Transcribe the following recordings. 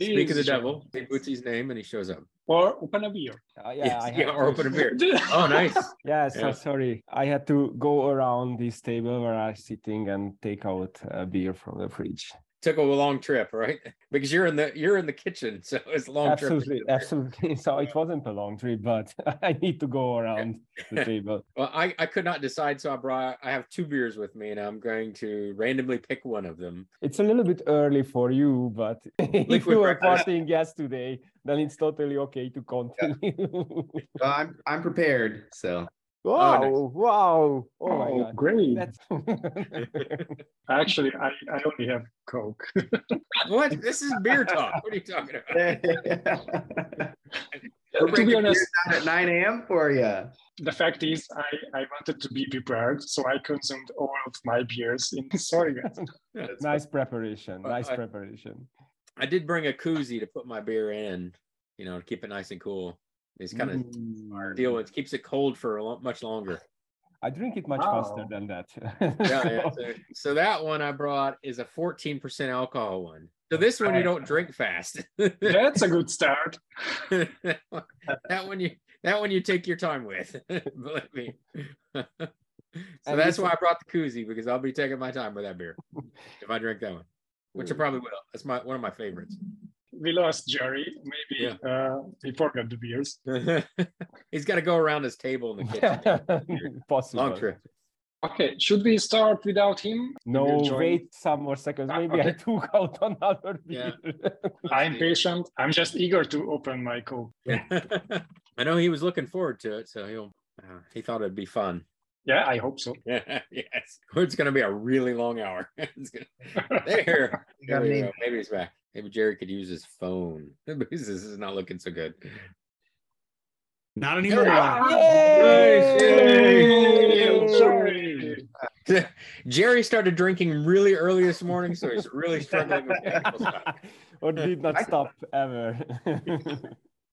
Speak of the Is devil. Say Bootsy's name and he shows up. Or open a beer. Uh, yeah, Yes, I yeah, or to- open a beer. Oh, nice. Yeah, so Yeah. sorry. I had to go around this table where I'm sitting and take out a beer from the fridge. Took a long trip, right? Because you're in the you're in the kitchen, so it's a long trip. absolutely, get absolutely. So it wasn't a long trip, but I need to go around the table. Well, I, I could not decide, so I brought I have two beers with me, and I'm going to randomly pick one of them. It's a little bit early for you, but if you were breakfast. partying yesterday, then it's totally okay to continue. Well, I'm I'm prepared. So wow, nice. wow. Oh, my Oh, god. great. That's Actually, I, I only have Coke. What? This is beer talk. What are you talking about? To be honest, down at 9 a.m. for you. the fact is, I, I wanted to be prepared, so I consumed all of my beers. In sorry, guys. nice preparation. Uh, Nice I- preparation. I did bring a koozie to put my beer in, you know, to keep it nice and cool. It's kind of Mm. deal. It keeps it cold for a lo- much longer. I drink it much Wow. faster than that. Yeah, yeah. So, so that one I brought is a 14% alcohol one. So this one you don't drink fast. That's a good start. that one you that one you take your time with. Believe me. so And that's why I brought the koozie because I'll be taking my time with that beer if I drink that one, which I probably will. That's my one of my favorites. We lost Jerry. Maybe uh, he forgot the beers. He's got to go around his table in the kitchen. Possible. Long trip. Okay, should we start without him? No, We'll wait some more seconds. Ah, Maybe I took out another Yeah. beer. I'm patient. I'm just eager to open my Coke. I know he was looking forward to it, so he'll. Uh, he thought it'd be fun. Yeah, I hope so. yes, it's going to be a really long hour. It's gonna- there, There we go. maybe he's back. Maybe Jerry could use his phone because this is not looking so good. Not anymore. Yay! Sorry. Jerry started drinking really early this morning, so he's really struggling with technical stuff. or did not stop ever.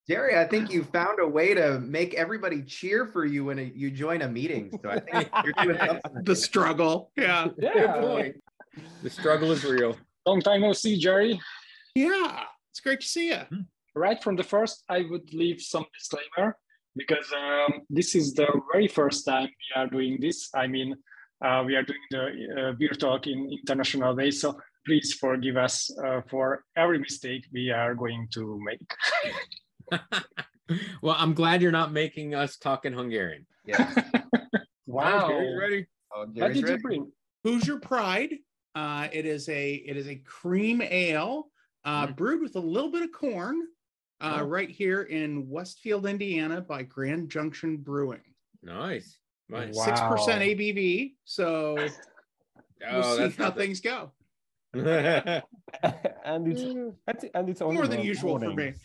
Jerry, I think you found a way to make everybody cheer for you when you join a meeting. So I think you're doing something. The struggle. Yeah. Good yeah. point. The struggle is real. Long time no see, Jerry. Yeah. It's great to see you. Right from the first, I would leave some disclaimer because um, this is the very first time we are doing this. I mean, uh, we are doing the uh, beer talk in international way. So please forgive us uh, for every mistake we are going to make. well, I'm glad you're not making us talk in Hungarian. Yeah. wow. Jerry's ready? Oh, What Jerry's did you ready. bring? Hoosier Pride. Uh, it is a it is a cream ale uh, brewed with a little bit of corn. Uh, Oh. right here in Westfield, Indiana, by Grand Junction Brewing. Nice. Nice. Six percent Wow. ABV. So we'll Oh, see how the- things go. and it's and it's only More than the usual for morning.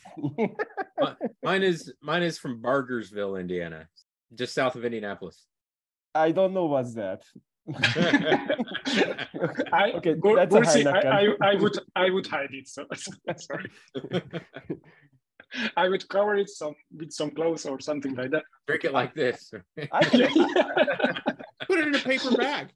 mine is mine is from Bargersville, Indiana, just south of Indianapolis. I don't know what's that. I, Okay, Go- that's a Gorsi, I, I, I would I would hide it. So sorry. I would cover it some with some clothes or something like that. Drink it like this. I can, Put it in a paper bag.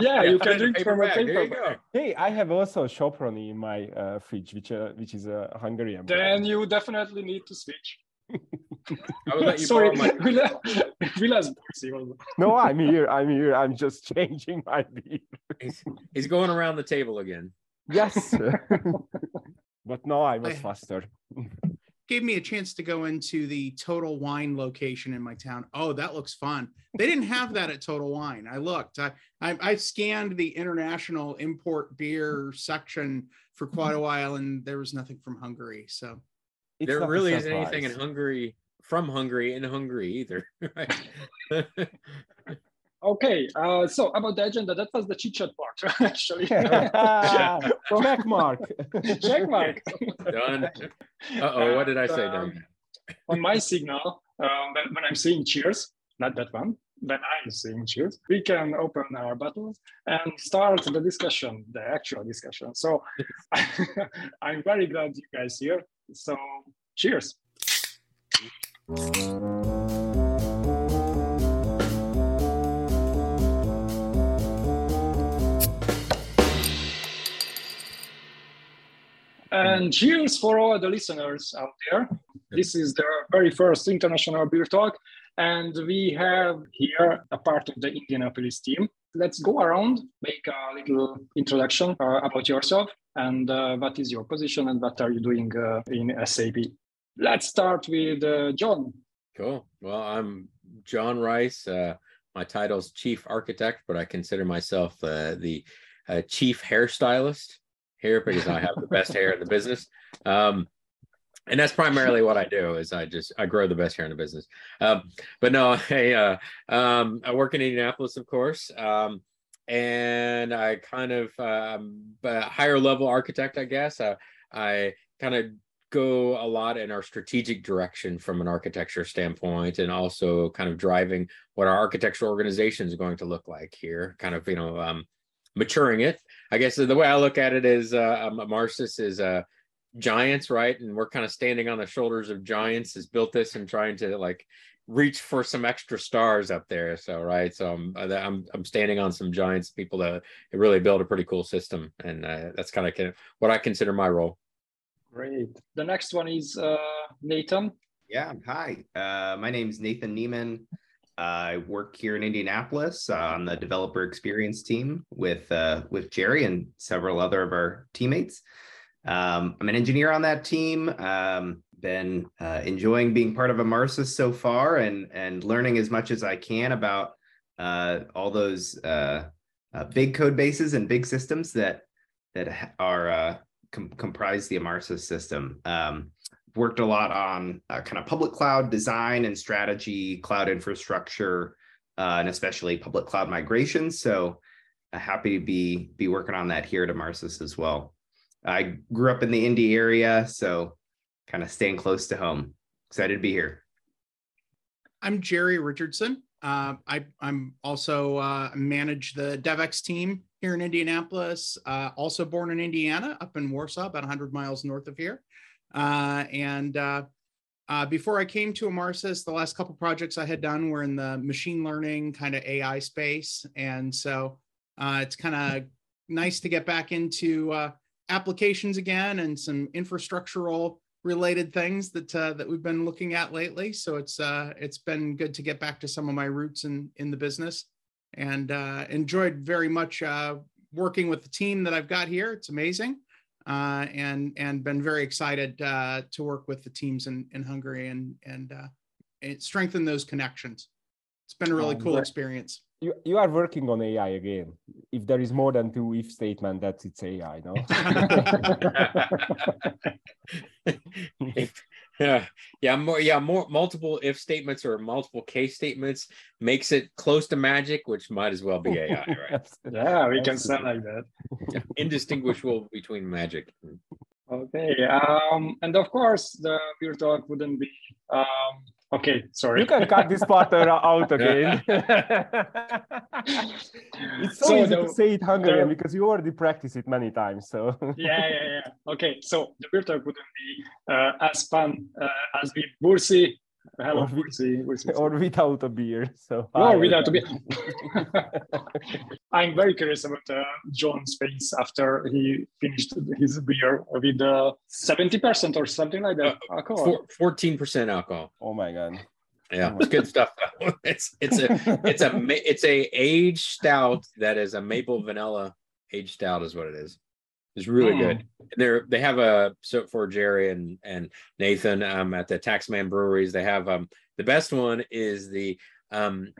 yeah, you put it can in a drink from bag. There paper bag. hey, I have also Soproni in my uh, fridge, which uh, which is a Hungarian. Then brand. you definitely need to switch. I will let you Sorry, borrow my. Villa- Villa's Gorsi also. No, I'm here. I'm here. I'm just changing my beer. He's, he's going around the table again. Yes. but no, I was I- faster. Gave me a chance to go into the Total Wine location in my town. Oh, that looks fun. They didn't have that at Total Wine. I looked. I I, I scanned the international import beer section for quite a while, and there was nothing from Hungary. So It's there really isn't anything in. Hungary from Hungary in Hungary either. Right? Okay, uh, so about the agenda, that was the chit chat part, actually. Check mark. Check mark. Done. Uh oh, what did I say? Done. Um, on my signal, um, when, when I'm saying cheers, not that one, when I'm saying cheers, we can open our bottles and start the discussion, the actual discussion. So I'm very glad you guys here. So cheers. And cheers for all the listeners out there. This is the very first international beer talk. And we have here a part of the Indianapolis team. Let's go around, make a little introduction uh, about yourself and uh, what is your position and what are you doing uh, in SAP. Let's start with uh, John. Cool. Well, I'm John Rice. Uh, my title is Chief Architect, but I consider myself uh, the chief hairstylist here because I have the best hair in the business. Um, and that's primarily what I do is I just I grow the best hair in the business. Um, but no, I uh, um, I work in Indianapolis, of course, um, and I kind of um, a higher level architect, I guess. Uh, I kind of go a lot in our strategic direction from an architecture standpoint, and also kind of driving what our architectural organization is going to look like here. Kind of you know um, maturing it. I guess the way I look at it is uh, um, Emarsys is uh, giants, right? And we're kind of standing on the shoulders of giants. Has built this and trying to like reach for some extra stars up there. So right, so I'm uh, I'm I'm standing on some giants, people that really build a pretty cool system, and uh, that's kind of what I consider my role. Great. The next one is uh, Nathan. Yeah. Hi. Uh, my name is Nathan Nieman. I work here in Indianapolis uh, on the developer experience team with uh, with Jerry and several other of our teammates. Um, I'm an engineer on that team. Um, been uh, enjoying being part of Emarsys so far and and learning as much as I can about uh, all those uh, uh, big code bases and big systems that that are com- comprise the Emarsys system. Um, worked a lot on uh, kind of public cloud design and strategy, cloud infrastructure, uh, and especially public cloud migration. So uh, happy to be be working on that here at Emarsys as well. I grew up in the Indy area, so kind of staying close to home. Excited to be here. I'm Jerry Richardson. Uh, I, am also uh, manage the DevX team here in Indianapolis. Uh, also born in Indiana, up in Warsaw, about 100 miles north of here. Uh, and uh, uh, before I came to Emarsys, the last couple projects I had done were in the machine learning kind of AI space. And so it's kind of nice to get back into applications again and some infrastructural related things that uh, that we've been looking at lately. So it's uh, it's been good to get back to some of my roots in in the business, and uh, enjoyed very much working with the team that I've got here. It's amazing uh, and and been very excited uh, to work with the teams in, in Hungary and and uh, strengthen those connections. It's been a really um, cool experience. You you are working on AI again. If there is more than two if statement, that's it's AI, no? yeah yeah more yeah more multiple if statements or multiple case statements makes it close to magic which might as well be ai right yeah we can sound like that indistinguishable between magic okay um and of course the beer talk wouldn't be um Okay, sorry. You can cut this part out again. it's so, so easy the, to say it Hungarian the, because you already practice it many times. So yeah, yeah, yeah. Okay, so the beer talk wouldn't be uh, as fun uh, as with Bursi Hello, or, with, or without a beer. So or without a beer. I'm very curious about uh, John's face after he finished his beer with uh, seventy percent or something like that uh, alcohol. Fourteen percent alcohol. Oh my god. Yeah, it's good stuff. it's it's a it's a it's a aged stout that is a maple vanilla aged stout is what it is. It's really mm. good. And they're they have a so for Jerry and and Nathan um at the Taxman Breweries. They have um the best one is the um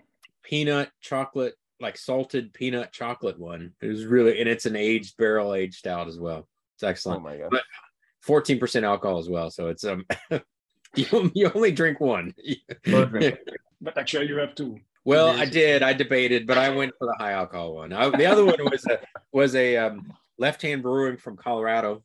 peanut chocolate like salted peanut chocolate one. It was really and it's an aged barrel aged stout as well. It's excellent. Oh my god. But 14% alcohol as well. So it's um you, you only drink one. but actually you have two. Well, I did. I debated, but I went for the high alcohol one. I, the other one was a was a um, Left Hand Brewing from Colorado,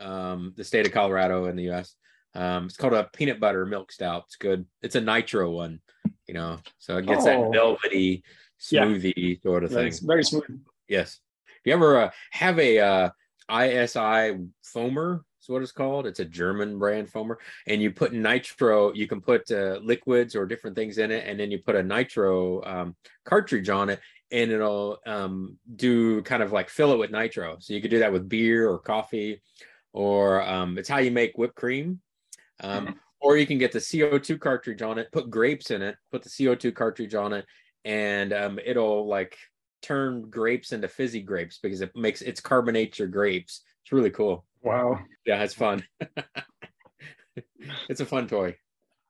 um, the state of Colorado in the U.S. Um, it's called a peanut butter milk stout. It's good. It's a nitro one, you know, so it gets oh. that velvety, smoothie yeah. sort of yeah, thing. It's very smooth. Yes. If you ever uh, have a uh, ISI foamer, is what it's called. It's a German brand foamer, and you put nitro. You can put uh, liquids or different things in it, and then you put a nitro um, cartridge on it, and it'll um, do kind of like fill it with nitro. So you could do that with beer or coffee or um, it's how you make whipped cream. Um, Mhm. Or you can get the CO2 cartridge on it, put grapes in it, put the CO2 cartridge on it, and um, it'll like turn grapes into fizzy grapes because it makes it's carbonates your grapes. It's really cool. Wow. Yeah, it's fun. it's a fun toy.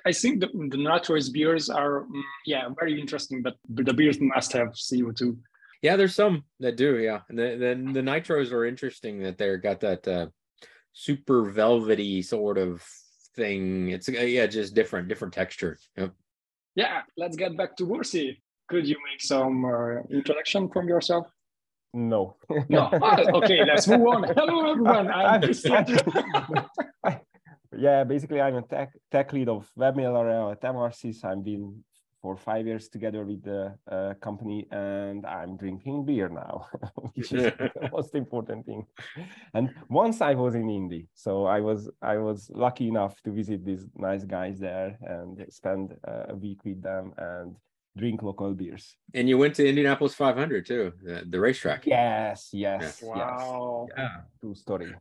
I think the, the naturals beers are, mm, yeah, very interesting, but the beers must have CO2. Yeah, there's some that do. Yeah, and then then the nitros are interesting that they're got that uh, super velvety sort of thing. It's uh, yeah, just different, different texture. Yep. Yeah, let's get back to Bursi. Could you make some uh, introduction from yourself? No. No. Ah, okay, let's move on. Hello, everyone. I'm I- yeah, basically, I'm a tech tech lead of WebMailer at Emarsys. I've been for five years together with the uh, company, and I'm drinking beer now, which is the most important thing. And once I was in Indy, so I was I was lucky enough to visit these nice guys there and spend uh, a week with them and drink local beers. And you went to Indianapolis 500 too, the, the racetrack. Yes, yes, yes. wow. Yeah, True story.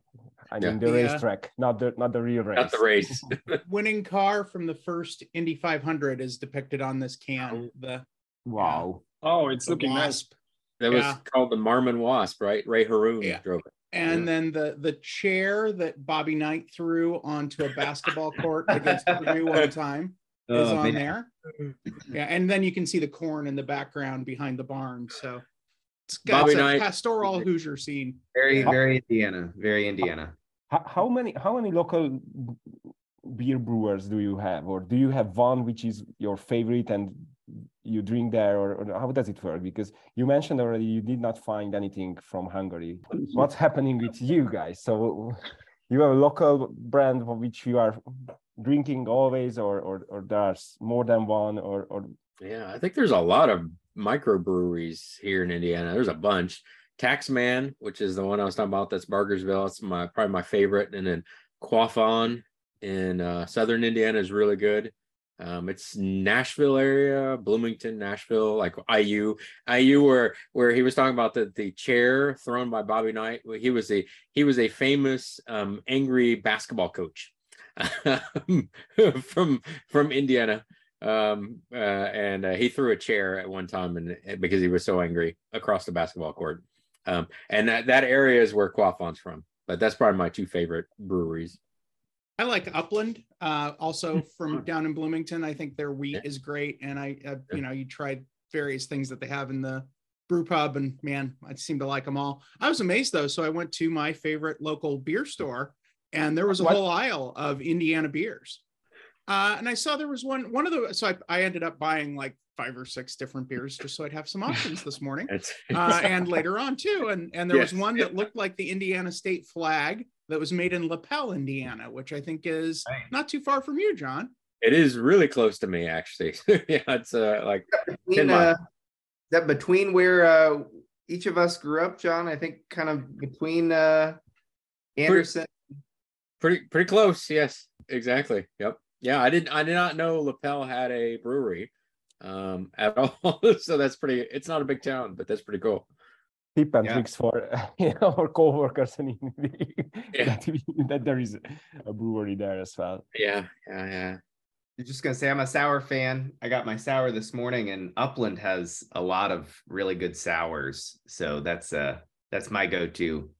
I Yeah. mean the Yeah. racetrack, not the not the real race. not the race. Winning car from the first Indy 500 is depicted on this can. Oh. The Wow. Oh, it's the looking nice. That was Yeah. called the Marmon Wasp, right? Ray Harroun Yeah. drove it. And Yeah. then the the chair that Bobby Knight threw onto a basketball court against Purdue one time oh, is Oh, on man. there. Yeah, and then you can see the corn in the background behind the barn. So it's got Bobby it's a Knight- pastoral Hoosier scene. Very, Yeah. very Indiana. Very Indiana. How, many how many local beer brewers do you have, or do you have one which is your favorite and you drink there, or, or how does it work? Because you mentioned already you did not find anything from Hungary. What's happening with you guys? So you have a local brand for which you are drinking always, or or, or there's more than one, or or Yeah, I think there's a lot of microbreweries here in Indiana. There's a bunch. Taxman, which is the one I was talking about, that's Bargersville. It's my probably my favorite. And then Quaffon in uh, southern Indiana is really good. Um, it's Nashville area, Bloomington, Nashville, like IU, IU, where where he was talking about the the chair thrown by Bobby Knight. He was a he was a famous um, angry basketball coach from from Indiana um uh, and uh, he threw a chair at one time and because he was so angry across the basketball court um and that that area is where Quaffon's from but that's probably my two favorite breweries I like Upland, uh, also from down in Bloomington. I think their wheat Yeah. is great, and I, uh, you know, you tried various things that they have in the brew pub, and man, I seem to like them all. I was amazed though, so I went to my favorite local beer store, and there was a What? whole aisle of Indiana beers, uh, and I saw there was one one of the. So I, I ended up buying like five or six different beers just so I'd have some options this morning uh, and later on too. And and there was one that looked like the Indiana state flag that was made in Lapel, Indiana, which I think is Nice. not too far from you, John. it is really close to me actually yeah it's uh like Between, 10 miles. uh, that between where uh, each of us grew up, John? I think kind of between uh, Anderson. pretty pretty close yes exactly yep yeah i didn't i did not know lapel had a brewery um at all so that's pretty it's not a big town but that's pretty cool tip and Yeah. tricks for you know, our co-workers and Yeah. that, we- that there is a brewery there as well. yeah yeah yeah I'm just gonna say I'm a sour fan. I got my sour this morning, and Upland has a lot of really good sours. So that's uh that's my go-to.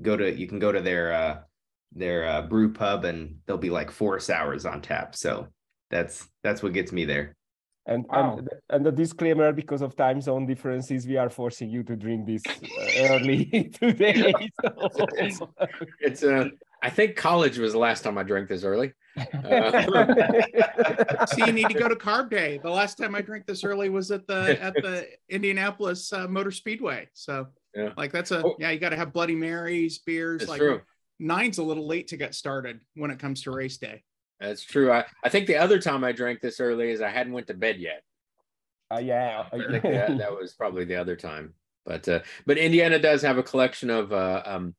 Go to you can go to their uh their uh, brew pub, and there'll be like four sours on tap. So that's that's what gets me there. And Wow. and and the disclaimer because of time zone differences, we are forcing you to drink this uh, early today. so- it's uh i think college was the last time i drank this early Uh, So you need to go to Carb Day. The last time I drank this early was at the at the Indianapolis uh, Motor Speedway. So Yeah. like that's a Oh. yeah, you got to have Bloody Marys, beers. it's like true nine's a little late to get started when it comes to race day. That's true. I, I think the other time I drank this early is I hadn't went to bed yet. Uh, yeah. I think that, that was probably the other time. But uh, but Indiana does have a collection of uh, um,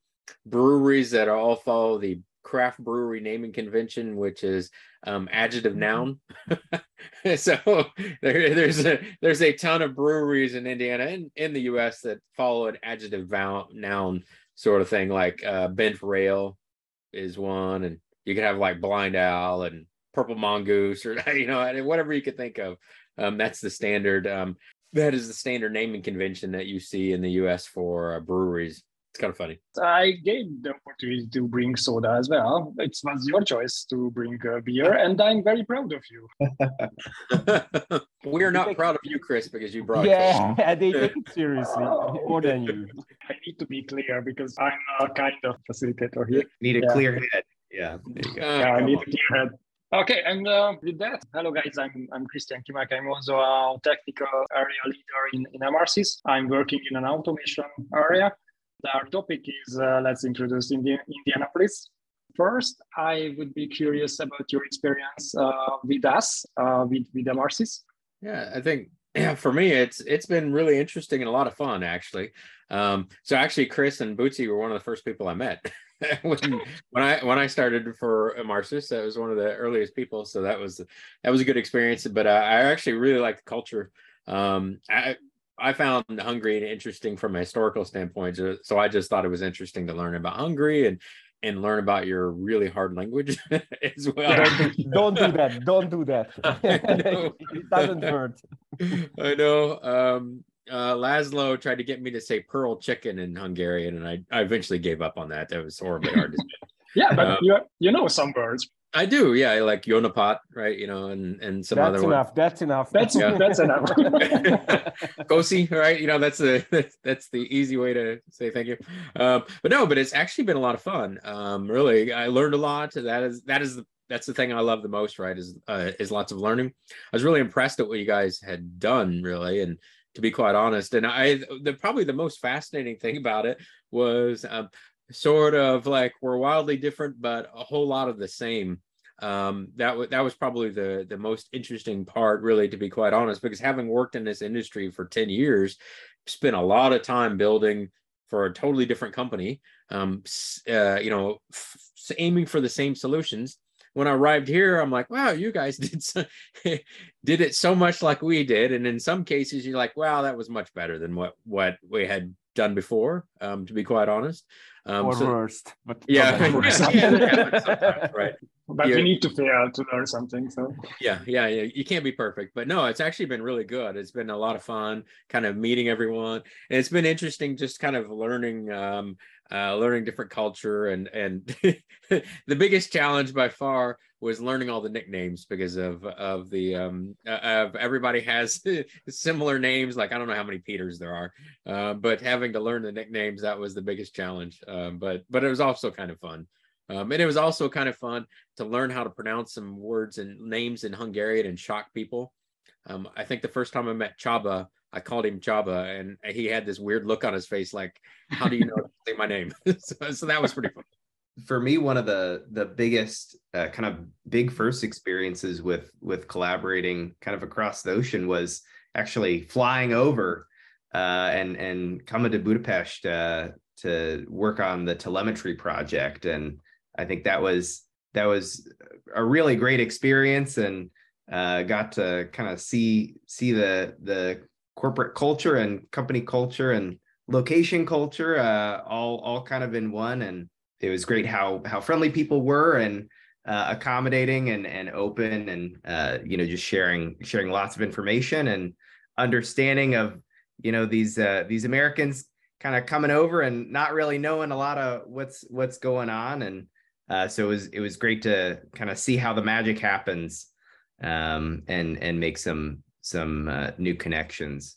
breweries that all follow the craft brewery naming convention, which is um, adjective noun. so there, there's a there's a ton of breweries in Indiana and in the U.S. that follow an adjective vow, noun sort of thing, like uh, Bent Rail is one, and you could have like blind owl and purple mongoose or you know whatever you could think of. Um, that's the standard. Um, that is the standard naming convention that you see in the U.S. for uh, breweries. It's kind of funny. I gave the opportunity to bring soda as well. It was your choice to bring uh, beer, and I'm very proud of you. we are not proud of you, Chris, because you brought. Yeah, they take it seriously more than you. I need to be clear because I'm a kind of facilitator here. Need a Yeah. clear head. Yeah. Uh, Yeah, I need on. a clear head. Okay, and uh, with that, hello guys, I'm, I'm Krisztián Kimák. I'm also a technical area leader in, in Emarsys. I'm working in an automation area. Our topic is uh, let's introduce Indi- Indianapolis. First, I would be curious about your experience uh, with us, uh, with, with Emarsys. Yeah, I think yeah, for me it's it's been really interesting and a lot of fun actually. Um, so actually, Chris and Bootsy were one of the first people I met when when I when I started for Emarsys. That was one of the earliest people, so that was that was a good experience. But uh, I actually really like the culture. Um, I I found Hungary interesting from a historical standpoint, so- I just thought it was interesting to learn about Hungary and and learn about your really hard language as well. Don't do, don't do that. Don't do that. It doesn't hurt. I know. Um, uh, Laszlo tried to get me to say pearl chicken in Hungarian, and I, I eventually gave up on that. That was horribly hard to say. Yeah, but Uh, you, you know some words. I do, yeah. I like Yonapat, right? You know, and and some That's other one. enough. That's enough. That's, Yeah. that's enough. Kosi, right? You know, that's the that's the easy way to say thank you. Um, but no, but it's actually been a lot of fun. Um, really, I learned a lot. That is that is the that's the thing I love the most, right? Is uh, is lots of learning. I was really impressed at what you guys had done, really, and to be quite honest, and I the probably the most fascinating thing about it was um, sort of like we're wildly different, but a whole lot of the same. Um that was that was probably the the most interesting part really to be quite honest because having worked in this industry for 10 years spent a lot of time building for a totally different company um uh, you know f- aiming for the same solutions when i arrived here i'm like wow you guys did so, did it so much like we did and in some cases you're like wow that was much better than what what we had done before um to be quite honest um or so- worst. But yeah, not worst. yeah, yeah, that happens sometimes, right but Yeah. we need to fail to learn something. So yeah yeah yeah you can't be perfect but no it's actually been really good it's been a lot of fun kind of meeting everyone and it's been interesting just kind of learning um uh learning different culture and and the biggest challenge by far was learning all the nicknames because of of the um uh, of everybody has similar names like i don't know how many peters there are uh, but having to learn the nicknames that was the biggest challenge um but but it was also kind of fun um, and it was also kind of fun to learn how to pronounce some words and names in Hungarian and shock people. Um, I think the first time I met Csaba, I called him Csaba, and he had this weird look on his face, like, "How do you know say my name?" so, so that was pretty fun. for me one of the the biggest uh, kind of big first experiences with with collaborating kind of across the ocean was actually flying over uh, and and coming to budapest uh, to work on the telemetry project and i think that was that was a really great experience and uh, got to kind of see see the the corporate culture and company culture and location culture uh, all all kind of in one and it was great how how friendly people were and uh, accommodating and and open and uh, you know just sharing sharing lots of information and understanding of you know these uh, these Americans kind of coming over and not really knowing a lot of what's what's going on and uh, so it was it was great to kind of see how the magic happens um, and and make some some uh, new connections.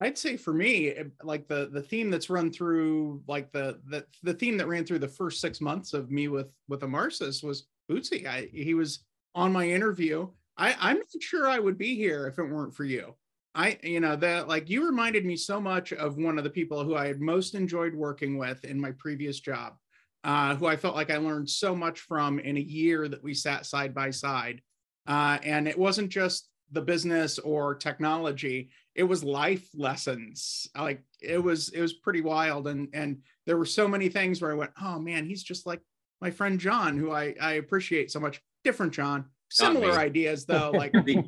I'd say for me, like the the theme that's run through, like the the the theme that ran through the first six months of me with with Emarsys was Bootsy. I he was on my interview. I I'm not sure I would be here if it weren't for you. I you know that like you reminded me so much of one of the people who I had most enjoyed working with in my previous job, uh, who I felt like I learned so much from in a year that we sat side by side. Uh, and it wasn't just the business or technology it was life lessons like it was it was pretty wild and and there were so many things where i went oh man he's just like my friend john who i i appreciate so much different john Not me. similar ideas though like The,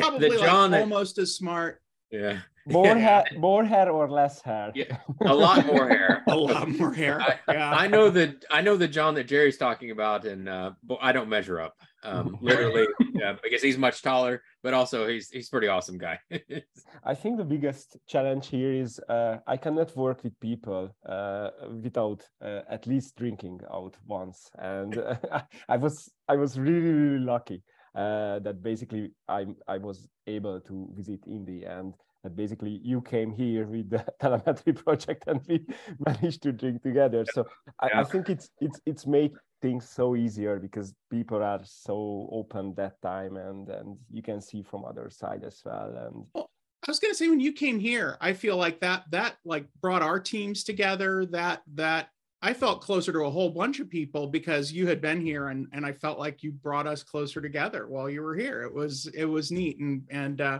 probably the John, like that- almost as smart yeah, more Yeah. hair, more hair or less hair. Yeah, a lot more hair. A lot more hair. I, yeah. I know the I know the John that Jerry's talking about, and uh, but I don't measure up. Um, literally, yeah, because he's much taller, but also he's he's pretty awesome guy. I think the biggest challenge here is uh, I cannot work with people uh, without uh, at least drinking out once, and uh, I was I was really really lucky uh, that basically I I was able to visit India and that basically you came here with the telemetry project and we managed to drink together. So I, I think it's it's it's made things so easier because people are so open that time and and you can see from other side as well and I was gonna say when you came here, I feel like that that like brought our teams together. That that I felt closer to a whole bunch of people because you had been here, and and I felt like you brought us closer together while you were here. It was it was neat, and and uh,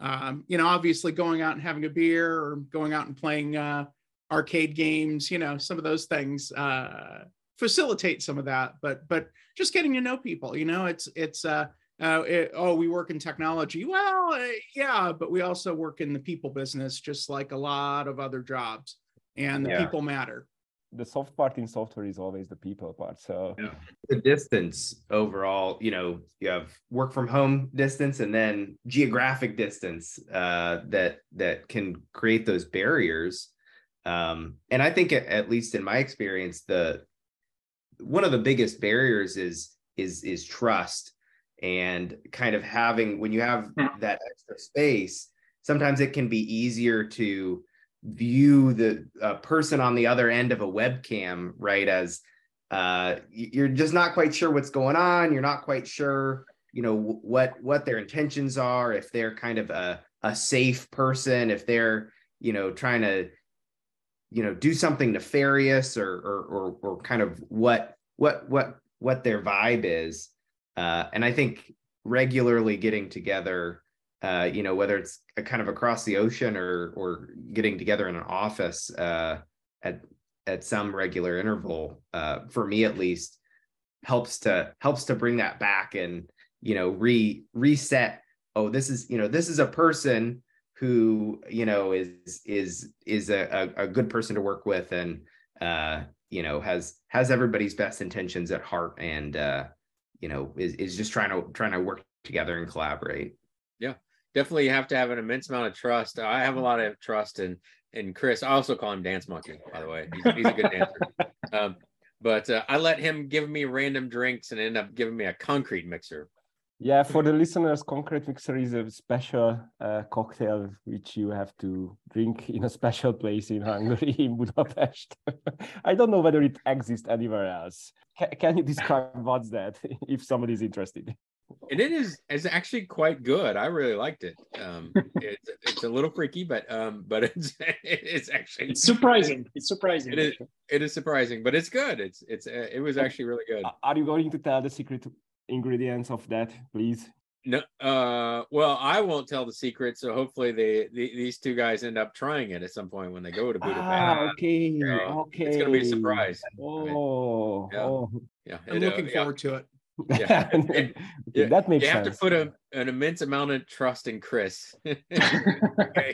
um, you know, obviously going out and having a beer or going out and playing uh, arcade games, you know, some of those things uh, facilitate some of that. But but just getting to know people, you know, it's it's. Uh, uh, it, oh, we work in technology. Well, uh, yeah, but we also work in the people business, just like a lot of other jobs, and the Yeah. people matter. the soft part in software is always the people part so the distance overall you know you have work from home distance and then geographic distance uh, that that can create those barriers um, and i think at, at least in my experience the one of the biggest barriers is is is trust and kind of having when you have Yeah. that extra space sometimes it can be easier to view the uh, person on the other end of a webcam right as uh you're just not quite sure what's going on you're not quite sure you know what what their intentions are if they're kind of a a safe person if they're you know trying to you know do something nefarious or or or, or kind of what what what what their vibe is. Uh and i think regularly getting together uh you know whether it's kind of across the ocean or or getting together in an office uh at at some regular interval uh for me at least helps to helps to bring that back and you know re reset oh this is you know this is a person who you know is is is a, a, good person to work with and uh you know has has everybody's best intentions at heart and uh you know is is just trying to trying to work together and collaborate Yeah, Definitely you have to have an immense amount of trust. I have a lot of trust in in Chris. I also call him Dance Monkey, by the way. He's, he's a good dancer. Um, but uh, I let him give me random drinks and end up giving me a concrete mixer. Yeah for the listeners concrete mixer is a special uh, cocktail which you have to drink in a special place in hungary in budapest i don't know whether it exists anywhere else Ca- can you describe what's that if somebody is interested and it is is actually quite good. I really liked it. Um, it's it's a little freaky, but um, but it's it's actually It's surprising. It's surprising. It is. it is surprising, but it's good. It's it's uh, it was actually really good. Are you going to tell the secret ingredients of that please No, uh, well, I won't tell the secret, so hopefully they, the these two guys end up trying it at some point when they go to Budapest. ah, okay Yeah, okay It's gonna be a surprise. oh, Yeah. oh. Yeah, I'm and, uh, looking yeah, forward to it. Yeah. Okay, Yeah, that makes You have to put a, an immense amount of trust in Chris. okay.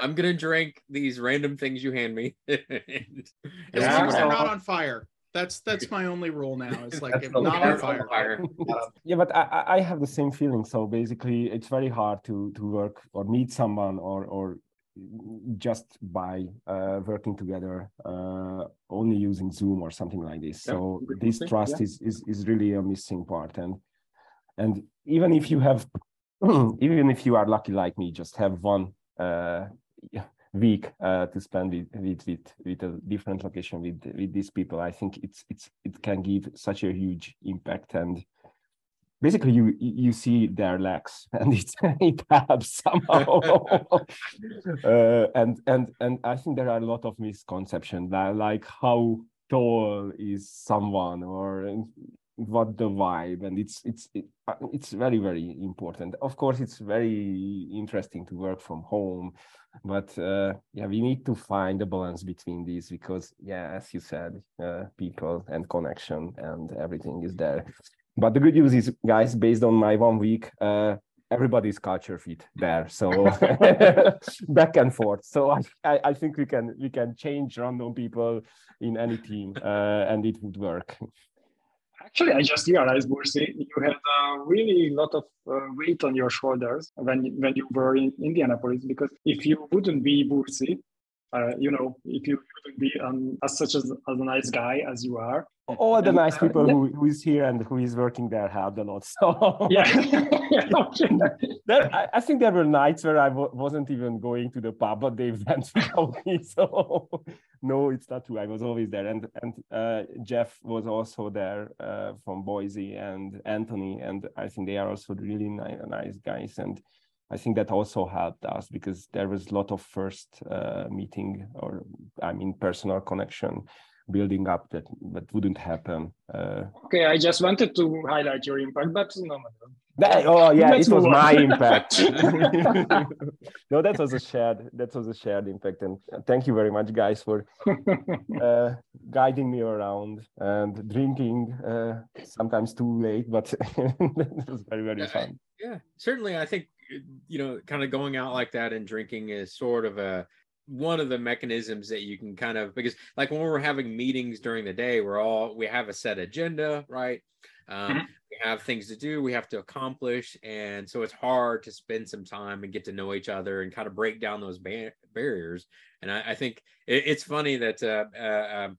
I'm gonna drink these random things you hand me. And- As Yeah. long as they're not on fire. That's that's my only rule now. It's like That's if not on last fire. fire. yeah but I, I- I have the same feeling so basically it's very hard to to work or meet someone or or just by uh, working together uh, only using zoom or something like this Yeah, so this thing, trust is, is is really a missing part and and even if you have even if you are lucky like me just have one uh, yeah, week uh, to spend with, with with with a different location with with these people. I think it's it's it can give such a huge impact and basically you you see their legs and it's it helps somehow. Uh, and and and i think there are a lot of misconceptions like how tall is someone or what the vibe and it's it's it, it's very very important. Of course it's very interesting to work from home but uh, yeah we need to find a balance between these because yeah as you said uh, people and connection and everything is there. But the good news is guys based on my one week uh, everybody's culture fit there so back and forth. So I, I, I think we can we can change random people in any team uh, and it would work Actually, I just realized, Bursi, you had a really lot of uh, weight on your shoulders when when you were in Indianapolis. Because if you wouldn't be Bursi, uh, you know, if you wouldn't be um, as such as, as a nice guy as you are, all the and, nice uh, people who, who is here and who is working there helped a lot. So yeah, there, I, I, think there were nights where I w- wasn't even going to the pub, but they went without me. So no, it's not true. I was always there, and and uh, Jeff was also there uh, from Boise, and Anthony, and I think they are also really ni- nice guys. And I think that also helped us because there was a lot of first uh, meeting or I mean personal connection building up that that wouldn't happen. Uh, okay, I just wanted to highlight your impact, but no, no. That, oh yeah, Let's it was my impact. no, that was a shared that was a shared impact, and thank you very much, guys, for uh, guiding me around and drinking uh, sometimes too late, but it was very very fun. Yeah, certainly. I think you know, kind of going out like that and drinking is sort of a one of the mechanisms that you can kind of because like when we're having meetings during the day we're all we have a set agenda right um, mm-hmm. we have things to do we have to accomplish and so it's hard to spend some time and get to know each other and kind of break down those ba- barriers and i, I think it, it's funny that uh, uh, um,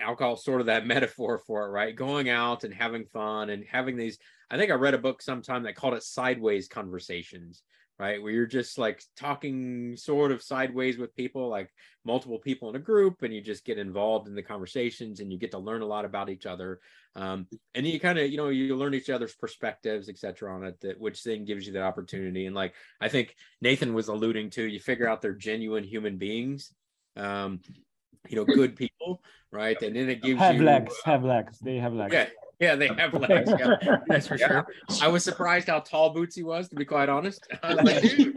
alcohol sort of that metaphor for it right going out and having fun and having these i think i read a book sometime that called it sideways conversations right? Where you're just like talking sort of sideways with people, like multiple people in a group, and you just get involved in the conversations and you get to learn a lot about each other. Um, and you kind of, you know, you learn each other's perspectives, etc. on it, that which then gives you that opportunity. And like I think Nathan was alluding to, you figure out they're genuine human beings. Um, you know, good people, right? And then it gives have you legs, have legs. They have legs. Yeah, yeah, they have legs. Yeah, that's for sure. I was surprised how tall Bootsy was, to be quite honest. I was like, dude,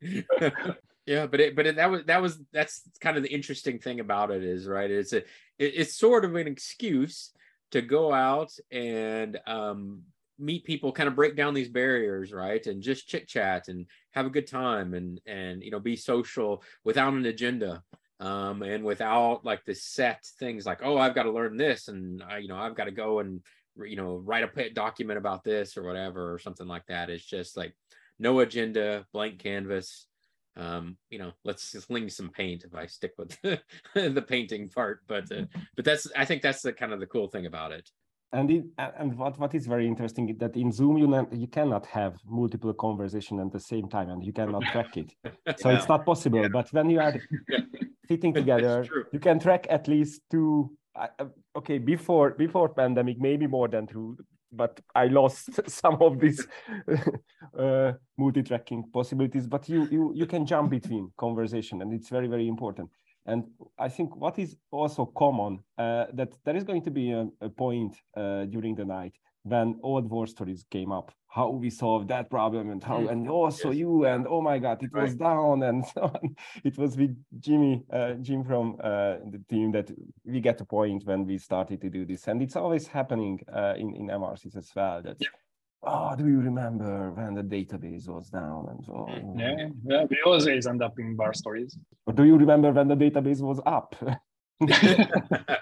yeah, but it, but it, that was that was that's kind of the interesting thing about it is right. It's a it, it's sort of an excuse to go out and um, meet people, kind of break down these barriers, right, and just chit chat and have a good time and and you know be social without an agenda um, and without like the set things like oh i've got to learn this and I, you know i've got to go and you know write a document about this or whatever or something like that it's just like no agenda blank canvas. Um, you know let's just sling some paint if i stick with the painting part but uh, but that's i think that's the kind of the cool thing about it and it, and what what is very interesting is that in zoom you not, you cannot have multiple conversation at the same time and you cannot track it so yeah. it's not possible yeah. but when you are sitting together you can track at least two uh, okay before before pandemic maybe more than two but i lost some of these uh, multi-tracking possibilities but you you you can jump between conversation and it's very very important and I think what is also common uh, that there is going to be a, a point uh, during the night when old war stories came up, how we solved that problem and how, mm. and also yes. you, and oh my God, it right. was down and so on. It was with Jimmy, uh, Jim from uh, the team that we get a point when we started to do this. And it's always happening uh, in, in Emarsys as well. That yeah oh, do you remember when the database was down and so on? Yeah, yeah, we always end up in bar stories. Or do you remember when the database was up?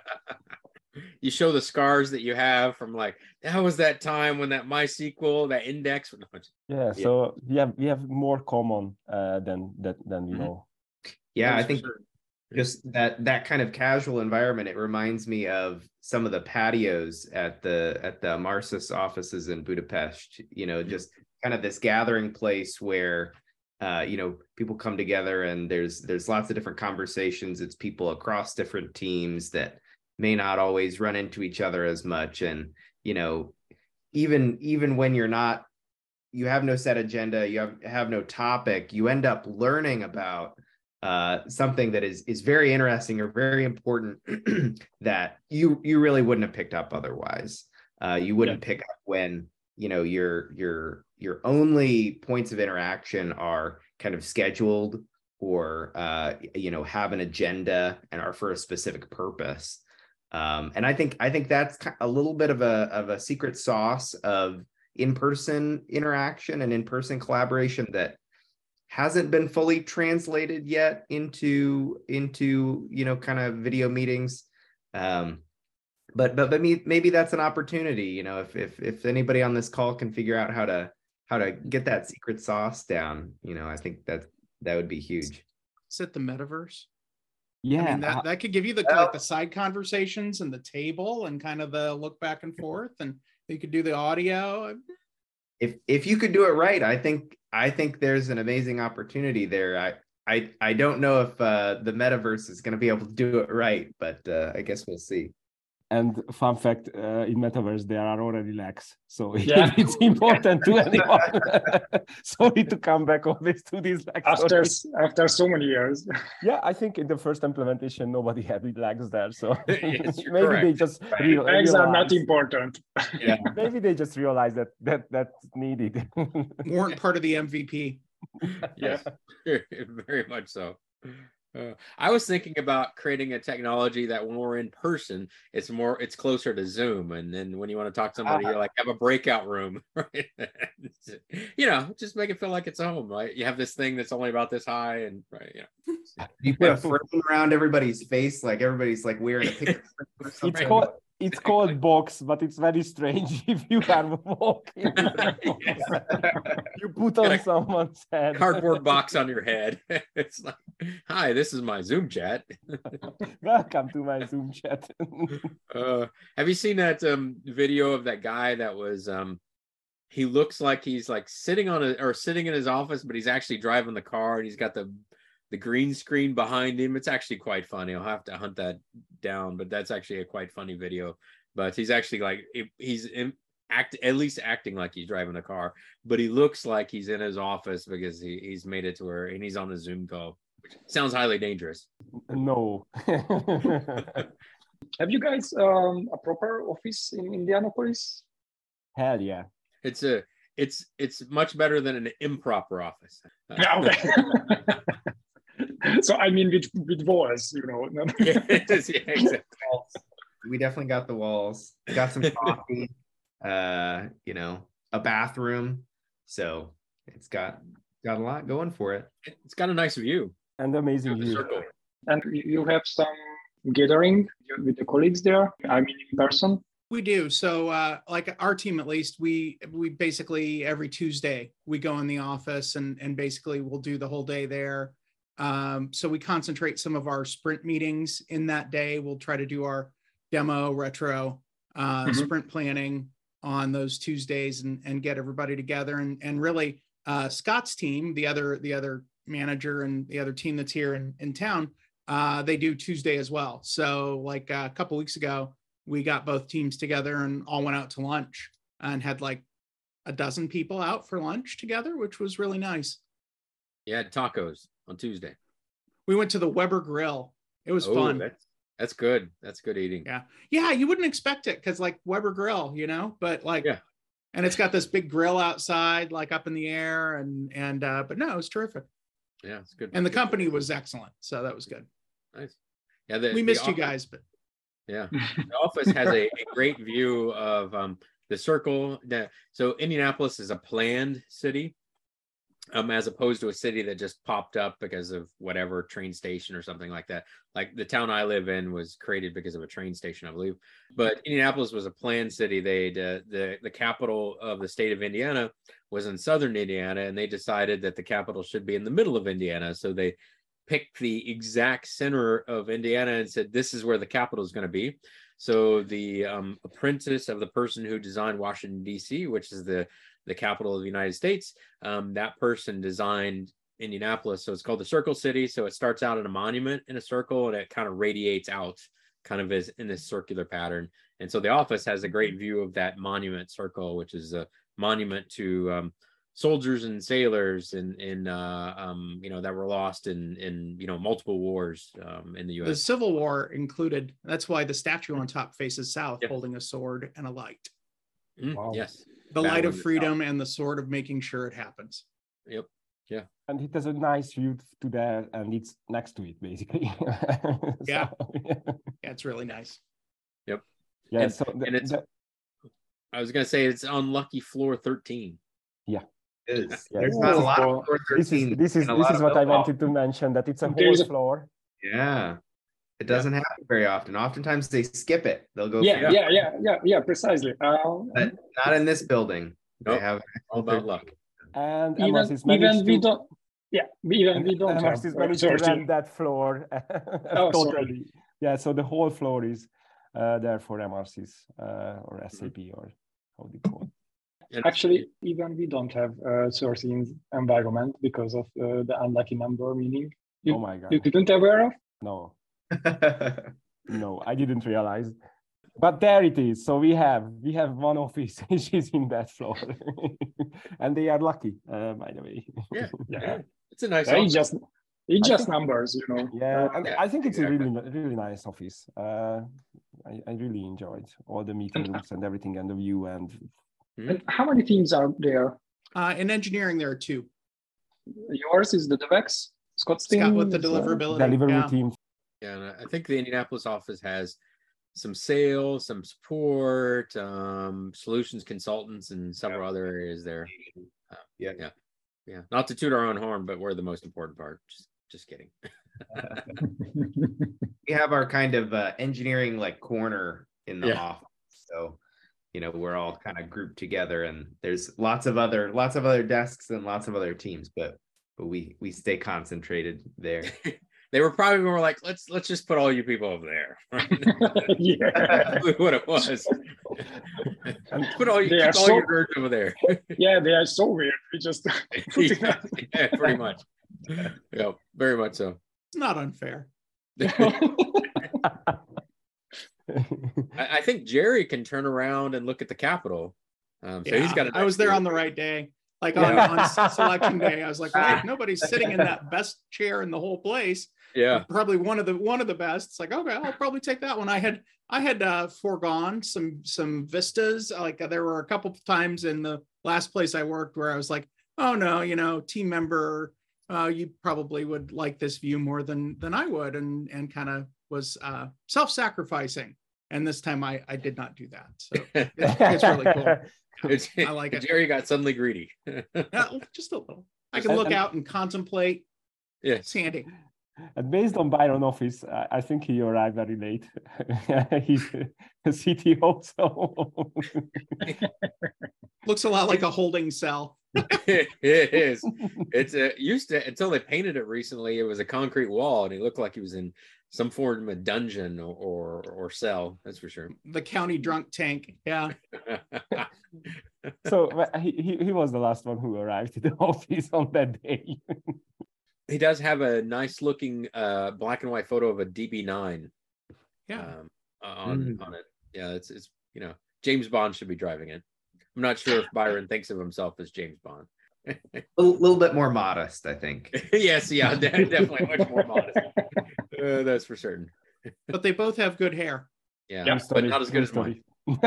you show the scars that you have from like that was that time when that MySQL, that index. Yeah, so we have we have more common uh, than that than you mm-hmm. know. Yeah, That's I think sure just that that kind of casual environment it reminds me of some of the patios at the at the Emarsys offices in budapest you know just kind of this gathering place where uh, you know people come together and there's there's lots of different conversations. It's people across different teams that may not always run into each other as much. And you know even even when you're not you have no set agenda you have have no topic you end up learning about uh, something that is is very interesting or very important that you you really wouldn't have picked up otherwise. Uh, you wouldn't yeah. pick up when you know your your your only points of interaction are kind of scheduled or uh, you know have an agenda and are for a specific purpose. Um, and I think I think that's a little bit of a of a secret sauce of in-person interaction and in-person collaboration that hasn't been fully translated yet into into you know kind of video meetings um but but but me, maybe that's an opportunity you know if if if anybody on this call can figure out how to how to get that secret sauce down you know i think that that would be huge Is it the metaverse? Yeah, I mean, that, uh, that could give you the Well- like the side conversations and the table and kind of the look back and forth, and you could do the audio. If if you could do it right i think i think there's an amazing opportunity there. I i i don't know if uh the metaverse is going to be able to do it right but uh i guess we'll see and fun fact, uh, in metaverse there are already lags, so Yeah. it's important to anyone. Sorry to come back always to these lags. After after so many years. yeah, I think in the first implementation nobody had lags there, so Yes, you're maybe they just Right. real- Eggs are not important. Yeah. maybe they just realized that that that's needed. weren't part of the MVP. yes very much so Uh, i was thinking about creating a technology that when we're in person it's more it's closer to zoom and then when you want to talk to somebody Uh-huh. you like have a breakout room right? You know just make it feel like it's home right? You have this thing that's only about this high and right you know. You put a frame around everybody's face like everybody's like wearing a picture or it's called it's called box, but it's very strange if you are walking. you put on someone's head. cardboard box on your head it's like hi this is my zoom chat Welcome to my Zoom chat. Uh, have you seen that um, video of that guy that was? Um, he looks like he's like sitting on a or sitting in his office, but he's actually driving the car, and he's got the the green screen behind him. It's actually quite funny. I'll have to hunt that down, but that's actually a quite funny video. But he's actually like he's in, act at least acting like he's driving a car, but he looks like he's in his office because he, he's made it to where and he's on a Zoom call. Which sounds highly dangerous. no. Have you guys um, a proper office in Indianapolis? Hell yeah. It's a it's it's much better than an improper office. Yeah, okay. so I mean with with walls, you know. not- yeah, yeah, exactly. we definitely got the walls got some coffee uh you know a bathroom so it's got got a lot going for it It's got a nice view. And amazing view. circle. and you have some gathering with the colleagues there. I mean in person. We do. So, uh, like our team, at least, we we basically every Tuesday we go in the office and and basically we'll do the whole day there. Um, so we concentrate some of our sprint meetings in that day. We'll try to do our demo, retro, uh, Mhm. sprint planning on those Tuesdays and and get everybody together. And and really, uh, Scott's team, the other the other manager and the other team that's here in in town, uh, they do Tuesday as well. So, like uh, a couple weeks ago we got both teams together and all went out to lunch and had like a dozen people out for lunch together, which was really nice. Yeah, tacos on Tuesday. We went to the Weber Grill. It was Oh, fun. That's that's good. That's good eating. Yeah. Yeah, you wouldn't expect it because like Weber Grill, you know, but like Yeah. and it's got this big grill outside, like up in the air, and and uh, but no, it was terrific. Yeah, it's good. And the company was excellent. So that was good. nice. Yeah, the, We the missed you guys, but Yeah, the office has a, a great view of um, the circle. The, so Indianapolis is a planned city, um, as opposed to a city that just popped up because of whatever train station or something like that. Like the town I live in was created because of a train station, I believe. But Indianapolis was a planned city. They uh, the the capital of the state of Indiana was in southern Indiana, and they decided that the capital should be in the middle of Indiana. So they picked the exact center of Indiana and said, this is where the capital is going to be. So the um, apprentice of the person who designed Washington, D.C., which is the, the capital of the United States, um, that person designed Indianapolis. So it's called the Circle City. So it starts out in a monument in a circle and it kind of radiates out kind of as in this circular pattern. And so the office has a great view of that monument circle, which is a monument to um, soldiers and sailors in in uh, um, you know that were lost in in you know multiple wars um, in the U.S. the Civil War included. That's why the statue on top faces south, Yeah. holding a sword and a light. Mm, Wow. Yes. The Battle light in of the freedom and the sword of making sure it happens. Yep. Yeah. And it has a nice view to there and it's next to it basically Yeah. So, yeah. Yeah, it's really nice. Yep. Yeah And- so the- and it's- the- I was gonna say it's on lucky floor 13. Is. Yeah. There's not a lot Oh, of floor This is 13 this is this is what I wanted to mention that it's a There whole is a- floor. Yeah. It doesn't happen very often. Oftentimes they skip it. They'll go yeah, yeah, yeah, yeah, yeah, precisely. Uh, But not in this building. They Nope. have All about luck. And even Emarsys managed even we to- don't. Yeah, even we don't have Emarsys uh, managed to rent that floor Oh, sorry. totally. Yeah, so the whole floor is uh, there for Emarsys uh, or SAP or how do you call it? And- Actually, even we don't have a 13 environment because of uh, the unlucky number. Meaning, You- oh my god. you didn't aware of? No, no, I didn't realize. But there it is. So we have we have one office which is in that floor, and they are lucky, uh, by the way. Yeah, Yeah, it's a nice. Yeah, it's office. just it's just think- numbers, you know. Yeah, Uh, and Yeah, I think it's exactly. a really really nice office. Uh, I, I really enjoyed all the meeting rooms and everything and the view and and how many teams are there? Uh, in engineering, there are two. Yours is the DevX, Scott's team. Scott with the uh, deliverability. delivery yeah. team. Yeah, and I think the Indianapolis office has some sales, some support, um, solutions consultants, and several other areas there. yeah. Yeah, yeah. Not to toot our own horn, but we're the most important part. Just, just kidding. we have our kind of uh, engineering like corner in the Yeah. office. So, you know, we're all kind of grouped together and there's lots of other lots of other desks and lots of other teams, but but we we stay concentrated there. They were probably more like, let's let's just put all you people over there. yeah. What it was. And put all, you, They are keep all so- your nerds over there. yeah, they are so weird. We just yeah, up. yeah, pretty much. Yeah, very much so. It's not unfair. I, I think Jerry can turn around and look at the Capitol. Um, so he's Yeah, got. a I was there view. on the right day. Like on, Yeah. on selection day, I was like, wait, nobody's sitting in that best chair in the whole place. Yeah, Probably one of the one of the best. It's like, okay, I'll probably take that one. I had I had uh, foregone some some vistas. Like there were a couple of times in the last place I worked where I was like, oh no, you know, team member, uh, you probably would like this view more than than I would, and and kind of was uh, self-sacrificing. And this time I I did not do that. So it's, it's really cool. It's, I like it. Jerry got suddenly greedy. Yeah, just a little. I can look out and contemplate yes. Sandy. And based on Byron office, I, I think he arrived very late. He's a CTO, so Looks a lot like a holding cell. it is. It's a used to until they painted it recently. It was a concrete wall, and he looked like he was in some form of dungeon or or, or cell. That's for sure. The county drunk tank. Yeah. so he, he he was the last one who arrived at the office on that day. he does have a nice looking uh, black and white photo of a DB9 Yeah. um, on Mm. on it. Yeah, it's it's you know James Bond should be driving it. I'm not sure if Byron thinks of himself as James Bond. A little, little bit more modest, I think. yes, yeah, definitely much more modest. Uh, that's for certain. But they both have good hair. Yeah, Yeah. but not as good as mine.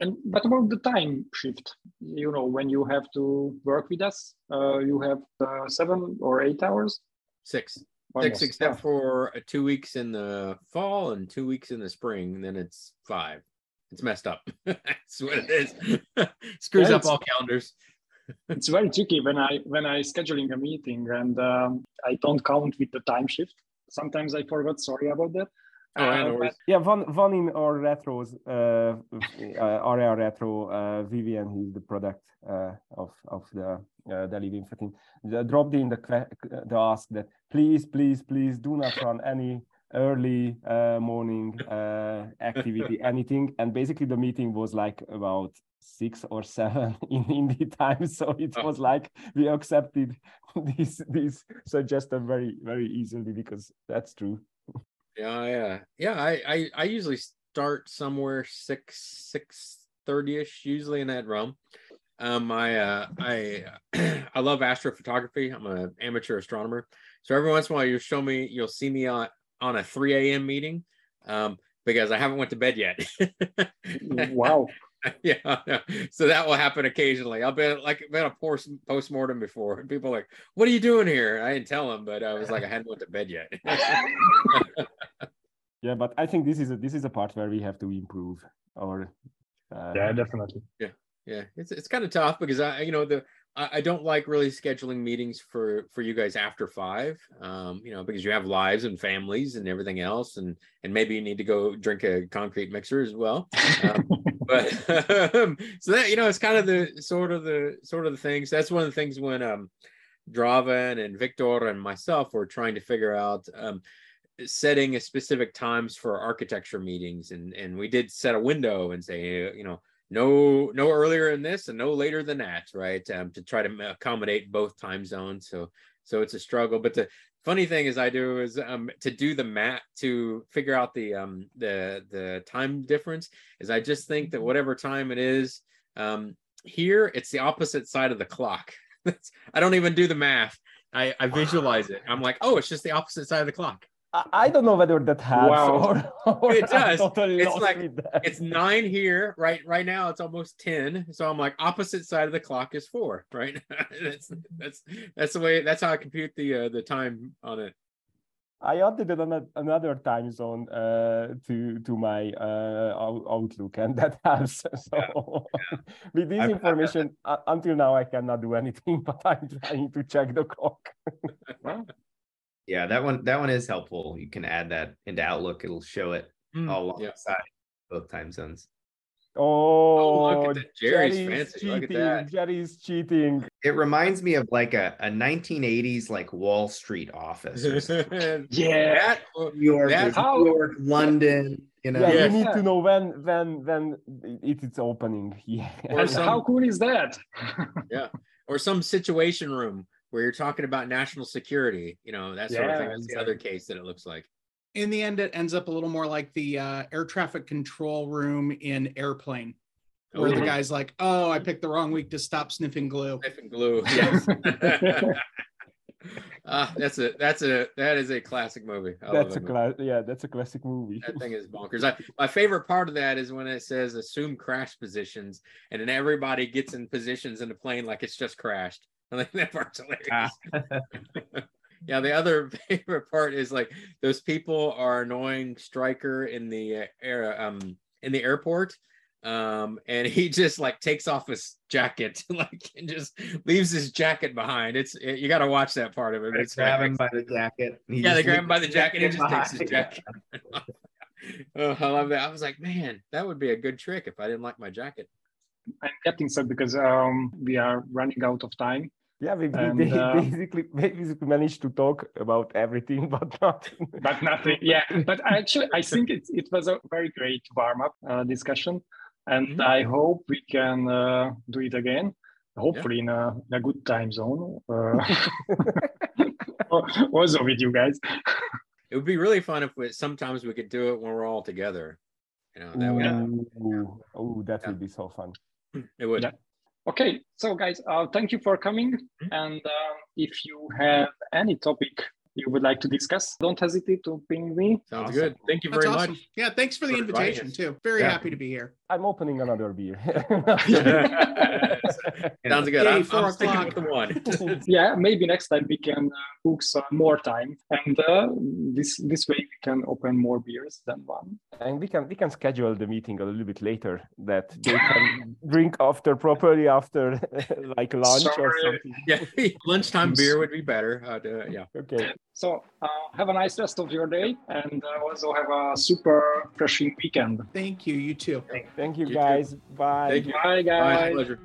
And but about the time shift, you know, when you have to work with us, uh, you have uh, seven or eight hours. Six. Almost. Six, except for uh, two weeks in the fall and two weeks in the spring. And then it's five. It's messed up. That's what it is. Screws Yeah, up all calendars. It's very tricky when I when I scheduling a meeting and um, I don't count with the time shift. Sometimes I forgot. Sorry about that. Oh, Uh, but- yeah, one one in our retros, uh, uh, area retro, uh, Vivian, who's the product uh, of of the uh, Delhi Info team, the- dropped in the the ask that please, please, please do not run any early uh, morning uh, activity, anything. And basically, the meeting was like about six or seven in Indy time, so it Oh. was like we accepted this this suggestion very very easily because that's true. Yeah, yeah, yeah. I, I, I usually start somewhere six, six thirty ish, usually in that realm. Um, I, uh, I, I love astrophotography. I'm an amateur astronomer, so every once in a while you'll show me, you'll see me on on a three a.m. meeting, um, because I haven't went to bed yet. wow. yeah, yeah. so that will happen occasionally. I've been like been a post postmortem before, and people are like, "What are you doing here?" I didn't tell them, but uh, I was like, I hadn't went to bed yet. Yeah, but I think this is a, this is a part where we have to improve our uh, yeah, definitely. Yeah, yeah it's it's kind of tough because i you know the I, don't like really scheduling meetings for for you guys after five um you know because you have lives and families and everything else and and maybe you need to go drink a concrete mixer as well. Um, but um, so that you know it's kind of the sort of the sort of the things. That's one of the things when um Draven and Victor and myself were trying to figure out um setting a specific times for architecture meetings and and we did set a window and say you know no no earlier in this and no later than that right? Um, to try to accommodate both time zones. So so it's a struggle. But the funny thing is i do is um to do the math to figure out the um the the time difference is i just think that whatever time it is um here it's the opposite side of the clock. I don't even do the math. I i visualize it. I'm like oh it's just the opposite side of the clock I, don't know whether that helps Wow. or, or It does. totally It's like- it's nine here right right now it's almost 10 so i'm like opposite side of the clock is four right that's that's that's the way that's how i compute the uh, the time on it I added another, another time zone uh, to to my uh, Outlook, and that helps. So with this I've- I've information, uh, until now I cannot do anything, but I'm trying to check the clock. Yeah, that one that one is helpful. You can add that into Outlook. It'll show it Mm, all yeah. alongside both time zones. Oh, look at that. Jerry's Jerry's fancy. Look at cheating. that. Jerry's cheating. It reminds me of like a, a 1980s like Wall Street office. Yeah. that, New York, That's- New York, London. You know, Yeah, Yes. you need to know when when when it is opening. Yeah. Or some- how cool is that? Yeah. Or some situation room where you're talking about national security you know that sort of thing Yeah, that's the other case that it looks like In the end, it ends up a little more like the uh, air traffic control room in Airplane, where the guy's like, "Oh, I picked the wrong week to stop sniffing glue." Sniffing glue yes Ah, that's a that's a that is a classic movie I love That's a that movie. class. Yeah, that's a classic movie. That thing is bonkers. I, my favorite part of that is when it says assume crash positions, and then everybody gets in positions in the plane like it's just crashed. I think that part's hilarious. yeah, the other favorite part is like those people are annoying Striker in the uh, air um in the airport. Um, and he just like takes off his jacket, like and just leaves his jacket behind. It's it, you got to watch that part of it. They It's grab him by the jacket. He yeah, they grab him by the jacket and he just takes his jacket. oh, I love that. I was like, man, that would be a good trick if I didn't like my jacket. I'm getting sad because um, we are running out of time. Yeah, we, we And, ba- uh, basically basically managed to talk about everything, but not. but nothing. Yeah, but actually, I think it it was a very great warm up uh, discussion, and Mhm. I hope we can uh, do it again. Hopefully in a, in a good time zone. Uh, also with you guys. It would be really fun if we, sometimes we could do it when we're all together. You know, that would Ooh, ooh, that Yeah. would be so fun. it would. Yeah. Okay, so guys, uh, thank you for coming. Mhm. And um, if you have any topic you would like to discuss, don't hesitate to ping me. Sounds Awesome. good. Thank you That's very awesome. much. Yeah, thanks for the for invitation too. Very Yeah. happy to be here. I'm opening another beer. Sounds good. Yay, I'm, four I'm sticking o'clock. with the one. yeah, maybe next time we can uh, book some more time, and uh, this this way we can open more beers than one. and we can we can schedule the meeting a little bit later that they can drink after properly after like lunch or something. yeah, lunchtime beer would be better. Uh, yeah. Okay. So uh, have a nice rest of your day, and uh, also have a super refreshing weekend. Thank you. You too. Thank you You too. guys. Bye. Thank you. Bye, Bye. guys. Pleasure.